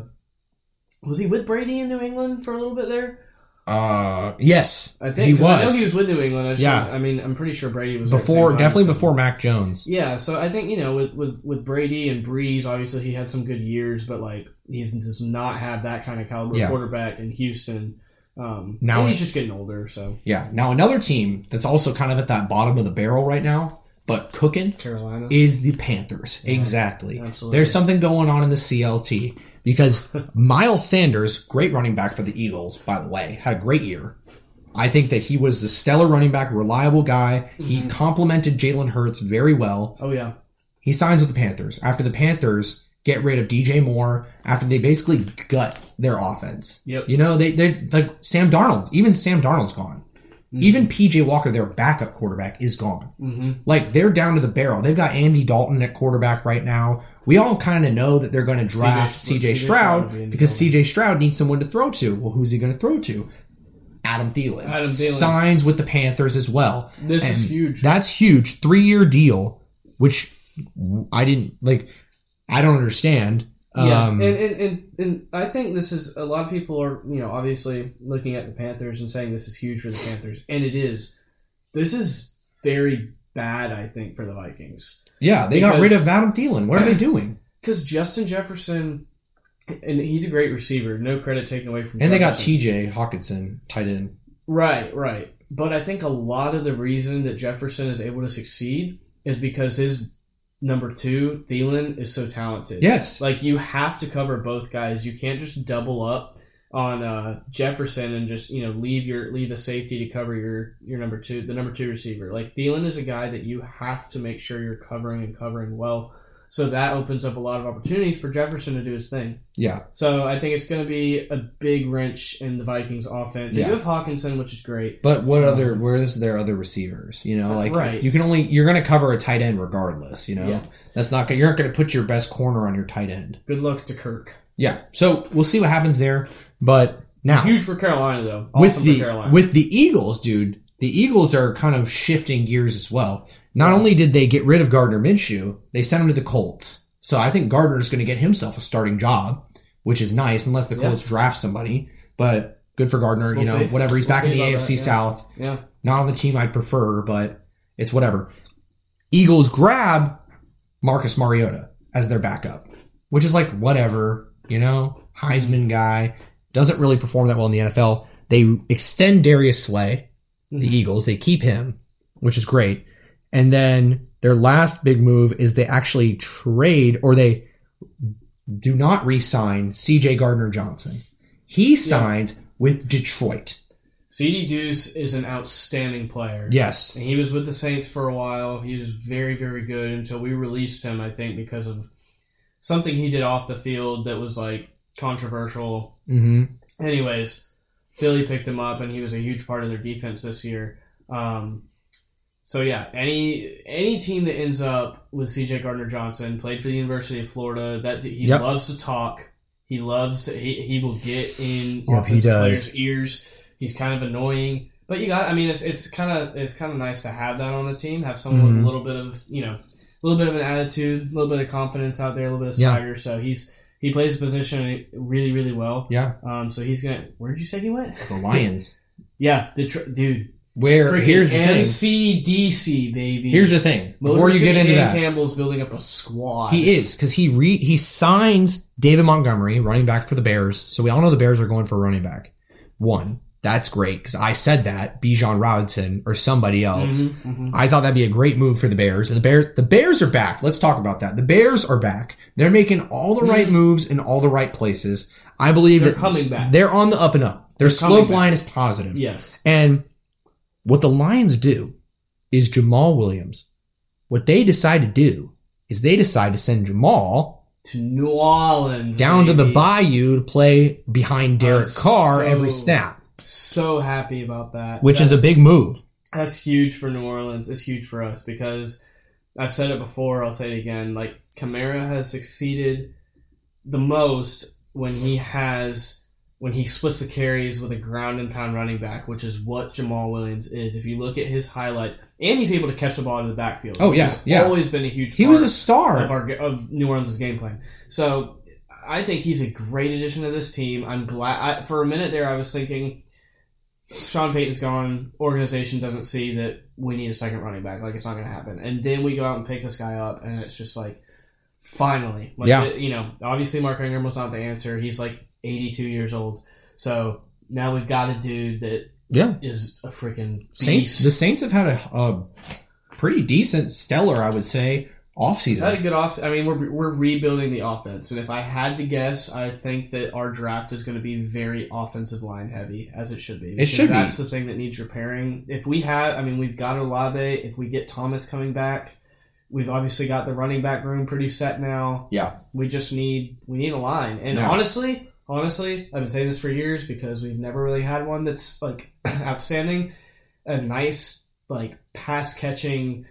was he with Brady in New England for a little bit there? Uh, yes, I think he 'cause I know he was with New England. I just Yeah. don't- I mean, I'm pretty sure Brady was there at the before, same time, definitely so- before Mac Jones. Yeah, so I think you know with with with Brady and Brees, obviously he had some good years, but like he does not have that kind of caliber Yeah. quarterback in Houston. Um, Now and he's just getting older, so Yeah. Now another team that's also kind of at that bottom of the barrel right now, but cooking Carolina. is the Panthers. exactly. absolutely. There's something going on in the CLT because Miles Sanders, great running back for the Eagles, by the way, had a great year. I think that he was a stellar running back, reliable guy. He complemented Jalen Hurts very well. oh yeah, He signs with the Panthers. After the Panthers get rid of DJ Moore, after they basically gut their offense. Yep. You know, they they like Sam Darnold. Even Sam Darnold's gone. Even PJ Walker, their backup quarterback, is gone. mm-hmm. Like they're down to the barrel. They've got Andy Dalton at quarterback right now. We all kind of know that they're going to draft CJ Stroud Stroud will be in because CJ Stroud needs someone to throw to. Well, who's he going to throw to? Adam Thielen. Adam Thielen. signs with the Panthers as well. This is huge. That's huge. Three year deal, which I didn't like. I don't understand. yeah, Um, and, and and and I think this is a lot of people are you know obviously looking at the Panthers and saying this is huge for the Panthers, and it is. This is very bad, I think, for the Vikings. yeah, they got rid of Adam Thielen. What are they doing? Because Justin Jefferson, and he's a great receiver. No credit taken away from. And they got T.J. Hockenson tight end. Right, right. But I think a lot of the reason that Jefferson is able to succeed is because his number two, Thielen, is so talented. Yes. Like you have to cover both guys. You can't just double up on uh, Jefferson and just you know leave your leave the safety to cover your your number two the number two receiver. Like Thielen is a guy that you have to make sure you're covering and covering well. So that opens up a lot of opportunities for Jefferson to do his thing. Yeah. So I think it's going to be a big wrench in the Vikings offense. They Yeah. do have Hockenson, which is great. But what other? Where's their other receivers? You know, like Right. you can only you're going to cover a tight end regardless. You know, Yeah. that's not you're not going to put your best corner on your tight end. Good luck to Kirk. Yeah. So we'll see what happens there. But now Huge for Carolina, though. with the Carolina. with the Eagles, dude, the Eagles are kind of shifting gears as well. Not only did they get rid of Gardner Minshew, they sent him to the Colts. So I think Gardner is going to get himself a starting job, which is nice, unless the Yeah. Colts draft somebody. But good for Gardner. We'll you know, see. whatever. He's We'll back in the AFC that, yeah. South. yeah, Not on the team I'd prefer, but it's whatever. Eagles grab Marcus Mariota as their backup, which is like whatever, you know, Heisman guy doesn't really perform that well in the NFL. They extend Darius Slay, the mm-hmm. Eagles. They keep him, which is great. And then their last big move is they actually trade or they do not re-sign CJ Gardner Johnson. He signs with Detroit. CD Deuce is an outstanding player. Yes. And he was with the Saints for a while. He was very, very good until we released him, I think, because of something he did off the field that was like controversial. Hmm Anyways, Philly picked him up, and he was a huge part of their defense this year. Um, so yeah, any any team that ends up with CJ Gardner Johnson played for the University of Florida. That he Yep. loves to talk. He loves to. He, he will get in Yep, he does. players' ears. He's kind of annoying, but you got. I mean, it's it's kind of it's kind of nice to have that on the team. Have someone with Mhm. a little bit of you know, a little bit of an attitude, a little bit of confidence out there, a little bit of swagger. So he's he plays the position really really well. Yeah. Um, so he's gonna. Where did you say he went? The Lions. yeah, Detroit, dude. Where Freaking here's the thing. NCDC baby. Here's the thing. Motor Before you City get into Dan that, Campbell's building up a squad. he is because he re he signs David Montgomery, running back for the Bears. So we all know the Bears are going for a running back. One, that's great because I said that Bijan Robinson or somebody else. Mhm, mhm. I thought that'd be a great move for the Bears. And the Bears, the Bears are back. Let's talk about that. The Bears are back. They're making all the right moves in all the right places. I believe Mm-hmm. They're coming back. they're on the up and up. Their coming slope line is positive. Yes. And what the Lions do is Jamaal Williams. What they decide to do is they decide to send Jamaal To New Orleans. down to the bayou to play behind Derek I'm Carr so- every snap, So happy about that. which That- is a big move. That's huge for New Orleans. It's huge for us because I've said it before. I'll say it again. Like Kamara has succeeded the most when he has when he splits the carries with a ground and pound running back, which is what Jamaal Williams is. If you look at his highlights, and he's able to catch the ball in the backfield. Oh, yeah, yeah. always been a huge. He was a of star. our of New Orleans' game plan. So I think he's a great addition to this team. I'm glad. I, for a minute there, I was thinking Sean Payton's gone. Organization doesn't see that we need a second running back. Like it's not going to happen. And then we go out and pick this guy up, and it's just like finally. Like, Yeah. the- you know, obviously Mark Ingram was not the answer. He's like 82 years old. So now we've got a dude that Yeah. is a freaking Saints. The Saints have had a, a pretty decent, stellar, I would say, He's had a good off. I mean, we're we're rebuilding the offense, and if I had to guess, I think that our draft is going to be very offensive line heavy, as it should be. It should be. That's the thing that needs repairing. If we have, I mean, we've got Olave. If we get Thomas coming back, we've obviously got the running back room pretty set now. Yeah. We just need we need a line, and Yeah. honestly, honestly, I've been saying this for years because we've never really had one that's like outstanding. A nice like pass catching,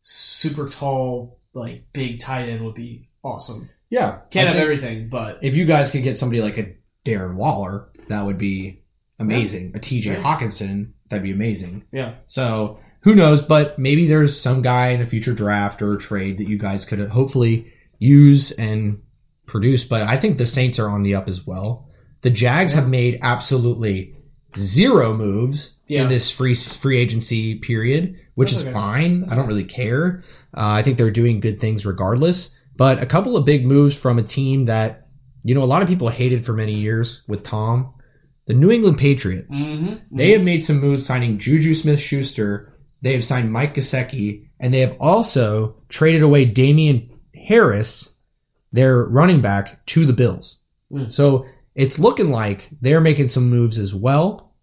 super tall, like big tight end would be awesome. Yeah. Can't I have everything, but If you guys could get somebody like a Darren Waller, that would be amazing. A TJ Right. Hockenson, that'd be amazing. yeah, So who knows? But maybe there's some guy in a future draft or trade that you guys could hopefully use and produce. But I think the Saints are on the up as well. The Jags have made absolutely zero moves Yeah. in this free free agency period, which That's is okay. fine. I don't really care. Uh, I think they're doing good things regardless. But a couple of big moves from a team that you know a lot of people hated for many years with Tom, the New England Patriots. mm-hmm. They have made some moves signing Juju Smith Schuster. They have signed Mike Gesicki, and they have also traded away Damien Harris, their running back, to the Bills. Mm. So it's looking like they're making some moves as well.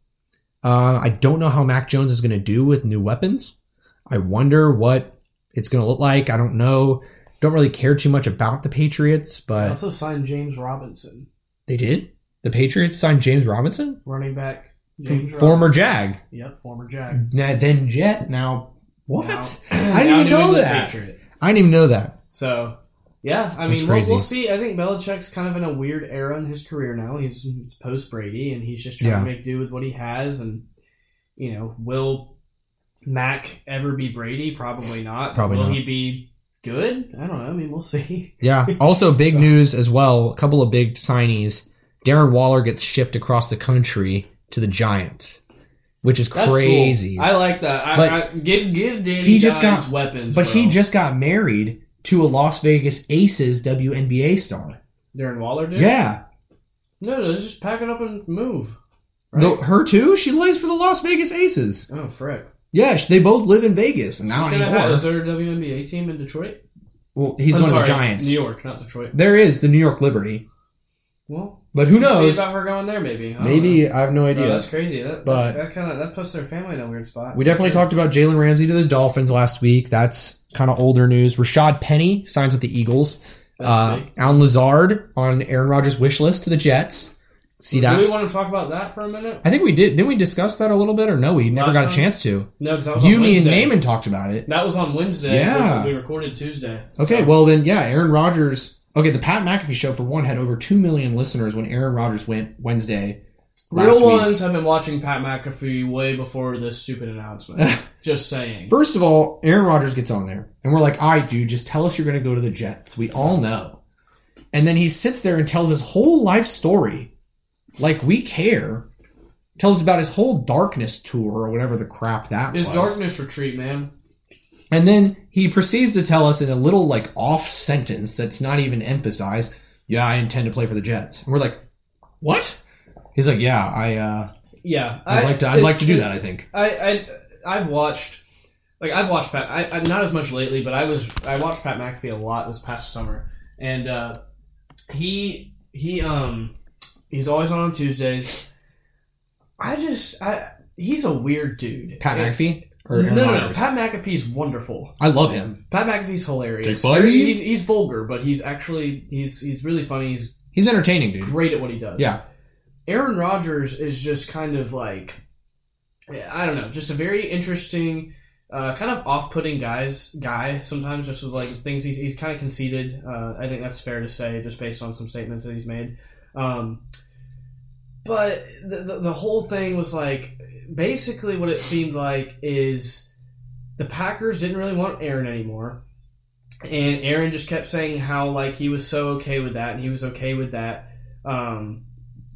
Uh, I don't know how Mac Jones is going to do with new weapons. I wonder what it's going to look like. I don't know. Don't really care too much about the Patriots, but also signed James Robinson, they did. The Patriots signed James Robinson, running back. James former Robinson. Jag. Yep, former Jag. Now, then Jet. Now what? Now- I didn't even know that. Patriot. I didn't even know that. So, yeah, I mean, we'll, we'll see. I think Belichick's kind of in a weird era in his career now. He's post Brady, and he's just trying Yeah. to make do with what he has. And you know, will Mac ever be Brady? Probably not. Probably will not. he be good? I don't know. I mean, we'll see. Yeah. Also, big news as well. A couple of big signees. Darren Waller gets shipped across the country to the Giants, which is That's crazy. cool. I like that. I, But I, give give Danny he just got- weapons, but he just got married to a Las Vegas Aces WNBA star. Darren Waller did. Yeah. no, no, just pack it up and move. Right? The- her too. She plays for the Las Vegas Aces. oh frick! Yeah, they both live in Vegas, and not He's gonna have- anymore. Is there a WNBA team in Detroit? Well, he's I'm one of the Giants. New York, not Detroit. There is the New York Liberty, Well, but who knows? See about her going there, maybe. I don't know. Maybe I have no idea. that's crazy. That, But- that, kind of that puts their family in a weird spot. We definitely talked about Jalen Ramsey to the Dolphins last week. That's kind of older news. Rashaad Penny signs with the Eagles. That's Uh. Allen Lazard on Aaron Rodgers' wish list to the Jets. See Do we want to talk about that for a minute? I think we did. Didn't we discuss that a little bit, or no? We never Last got a time? chance to. No, because You, on me, and. Naaman talked about it. That was on Wednesday. Yeah. we recorded Tuesday. Okay, So, well then, yeah, Aaron Rodgers. Okay, the Pat McAfee show for one had over two million listeners when Aaron Rodgers went Wednesday. last real ones have been watching Pat McAfee way before this stupid announcement. Just saying. First of all, Aaron Rodgers gets on there, and we're like, all right, dude, just tell us you're going to go to the Jets. We all know. And then he sits there and tells his whole life story. Like, we care. Tells us about his whole darkness tour or whatever the crap that His was. darkness retreat, man. And then he proceeds to tell us in a little, like, off sentence that's not even emphasized, yeah, I intend to play for the Jets. And we're like, what? He's like, yeah, I, uh, Yeah, I'd I- like to, I'd it- like to do that, I think. I, I I've watched like I've watched Pat I, I not as much lately, but I was I watched Pat McAfee a lot this past summer, and uh, he he um he's always on on Tuesdays. I just I he's a weird dude. Pat McAfee? Or No, no, no. Pat McAfee's wonderful. I love him. Pat McAfee's hilarious. He's, he's vulgar, but he's actually he's he's really funny. He's He's entertaining, dude. great at what he does. Yeah. Aaron Rodgers is just kind of like I don't know, just a very interesting, Uh, kind of off-putting guys guy sometimes, just with like things he's, he's kind of conceited. Uh, I think that's fair to say, just based on some statements that he's made. Um, but the, the, the whole thing was like basically what it seemed like is the Packers didn't really want Aaron anymore. And Aaron just kept saying how like he was so okay with that and he was okay with that. Um,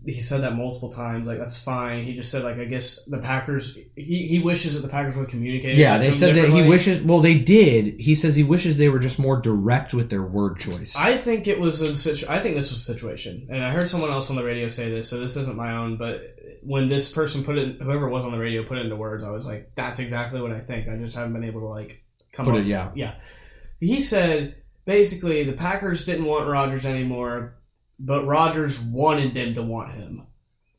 he said that multiple times, like that's fine. He just said like I guess the Packers he, he wishes that the Packers would communicate. Yeah, they said that he wishes. Well, they did. He says he wishes they were just more direct with their word choice. I think it was a situ- I think this was a situation, and I heard someone else on the radio say this, so this isn't my own. But when this person put it, whoever was on the radio put it into words, I was like, "That's exactly what I think." I just haven't been able to like come Put up. it, yeah. yeah. He said basically the Packers didn't want Rodgers anymore, but Rodgers wanted them to want him,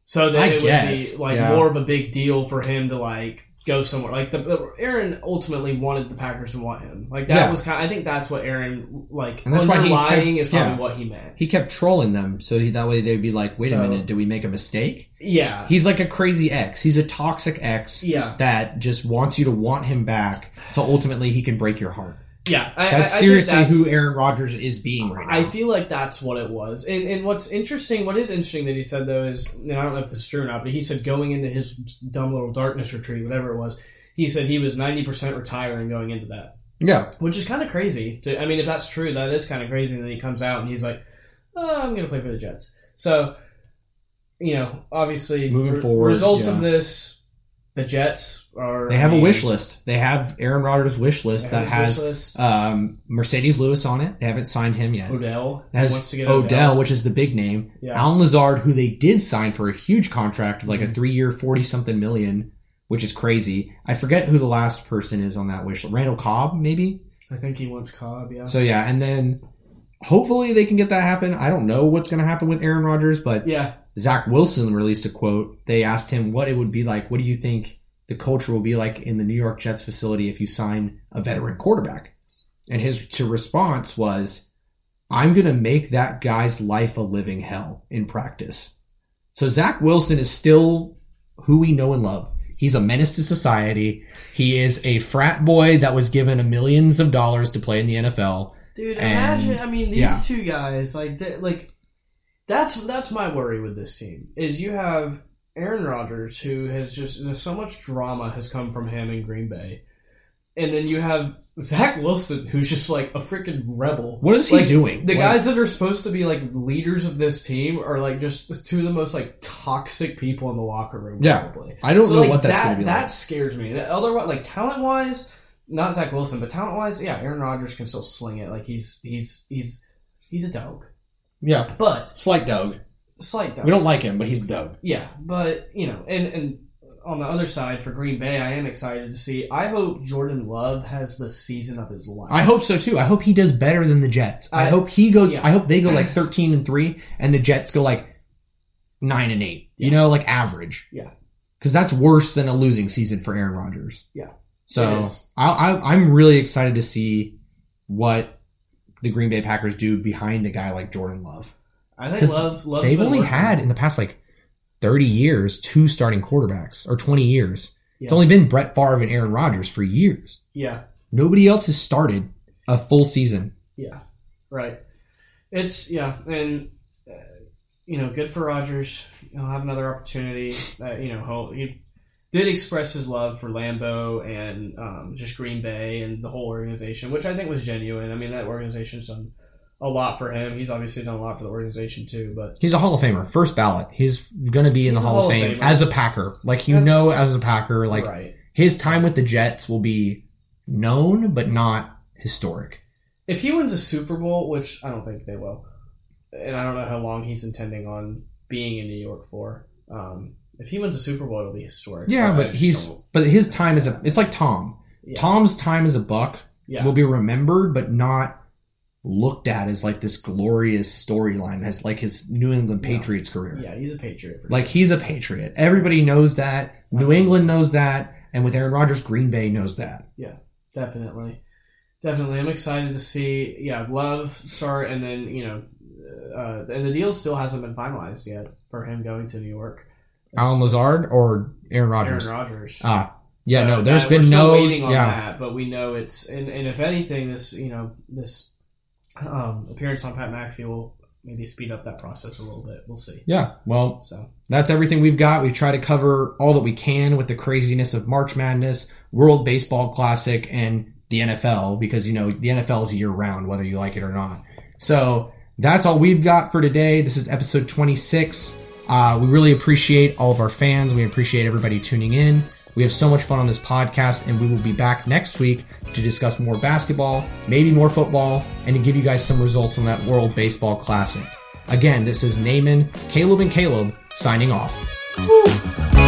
so that I it guess, would be like yeah. more of a big deal for him to like go somewhere. Like the, Aaron ultimately wanted the Packers to want him. Like that Yeah. was kind. I think that's what Aaron like And that's why he kept- is probably yeah. what he meant. he kept trolling them, so he, that way they'd be like, "Wait So- a minute, did we make a mistake?" Yeah, He's like a crazy ex. He's a toxic ex yeah, that just wants you to want him back, so ultimately he can break your heart. Yeah. I, That's I- I seriously that's- who Aaron Rodgers is being right now. I feel like that's what it was. And, and what's interesting, what is interesting that he said though is, and I don't know if this is true or not, but he said going into his dumb little darkness retreat, whatever it was, he said he was ninety percent retiring going into that, yeah, which is kind of crazy. To, I mean, if that's true, that is kind of crazy. And then he comes out and he's like, oh, "I'm going to play for the Jets." So, you know, obviously, Moving forward, results yeah. of this, the Jets are they have a wish list. They have Aaron Rodgers' wish list that has list. um, Marcedes Lewis on it. They haven't signed him yet. Odell It has wants to get Odell, which is the big name. Yeah. Allen Lazard, who they did sign for a huge contract of like Mm-hmm. a three year, 40 something million, which is crazy. I forget who the last person is on that wish list. Randall Cobb, maybe? I think he wants Cobb. Yeah. So yeah, and then hopefully they can get that happen. I don't know what's going to happen with Aaron Rodgers, but yeah. Zach Wilson released a quote. They asked him what it would be like. What do you think the culture will be like in the New York Jets facility if you sign a veteran quarterback? And his to response was, "I'm going to make that guy's life a living hell in practice." So Zach Wilson is still who we know and love. He's a menace to society. He is a frat boy that was given millions of dollars to play in the NFL. Dude, And- imagine. I mean, these yeah. two guys, like, like that's that's my worry with this team is you have Aaron Rodgers who has just so much drama has come from him in Green Bay, and then you have Zach Wilson who's just like a freaking rebel. What is he Like, doing? The Like- guys that are supposed to be like leaders of this team are like just two of the most like toxic people in the locker room. Yeah. probably. I don't So, know like, what that's that, going to be That like. scares me. Otherwise, like talent wise, not Zach Wilson, but talent wise, yeah, Aaron Rodgers can still sling it. Like he's he's he's he's a dog, Yeah, but slight dog. Slight dog. We don't like him, but he's dog. Yeah, but you know, and and on the other side for Green Bay, I am excited to see. I hope Jordan Love has the season of his life. I hope so too. I hope he does better than the Jets. I, I- hope he goes. yeah. I hope they go like thirteen and three, and the Jets go like nine and eight. You know, like average. Yeah. because that's worse than a losing season for Aaron Rodgers. Yeah. So I, I, I'm really excited to see what the Green Bay Packers do behind a guy like Jordan Love. I think Love. Love's They've only working. had in the past like thirty years two starting quarterbacks or twenty years. It's only been Brett Favre and Aaron Rodgers for years. yeah. Nobody else has started a full season. Yeah, right. It's yeah, and uh, you know, good for Rodgers. He'll have another opportunity. Uh, you know, he did express his love for Lambeau and um, just Green Bay and the whole organization, which I think was genuine. I mean, that organization's done a lot for him. He's obviously done a lot for the organization too. But He's a Hall of Famer, first ballot. He's going to be in the Hall, Hall of Fame Famer. as a Packer. Like you As- know, as a Packer, like right, his time with the Jets will be known but not historic. if he wins a Super Bowl, which I don't think they will, and I don't know how long he's intending on being in New York for. Um, if he wins a Super Bowl, it'll be historic. Yeah, I but he's but his time is a. It's like Tom. Yeah. Tom's time as a Buck yeah. will be remembered, but not looked at as like this glorious storyline as like his New England No. Patriots career. Yeah, he's a patriot. Like he's a Patriot. Everybody knows that. New England knows that, and with Aaron Rodgers, Green Bay knows that. Yeah, definitely, definitely. I'm excited to see. Yeah, Love start, and then you know, uh, and the deal still hasn't been finalized yet for him going to New York. Allen Lazard or Aaron Rodgers. Aaron Rodgers. Ah, Yeah, So no, there's that- been no- waiting on yeah. that, but we know it's and, and if anything, this you know this um, appearance on Pat McAfee will maybe speed up that process a little bit. We'll see. Yeah, well, So that's everything we've got. We've tried to cover all that we can with the craziness of March Madness, World Baseball Classic, and the NFL because, you know, the NFL is year round, whether you like it or not. So that's all we've got for today. This is episode 26. Uh, we really appreciate all of our fans. We appreciate everybody tuning in. We have so much fun on this podcast, and we will be back next week to discuss more basketball, maybe more football, and to give you guys some results on that World Baseball Classic. Again, this is Naaman, Caleb, and Caleb signing off. Woo.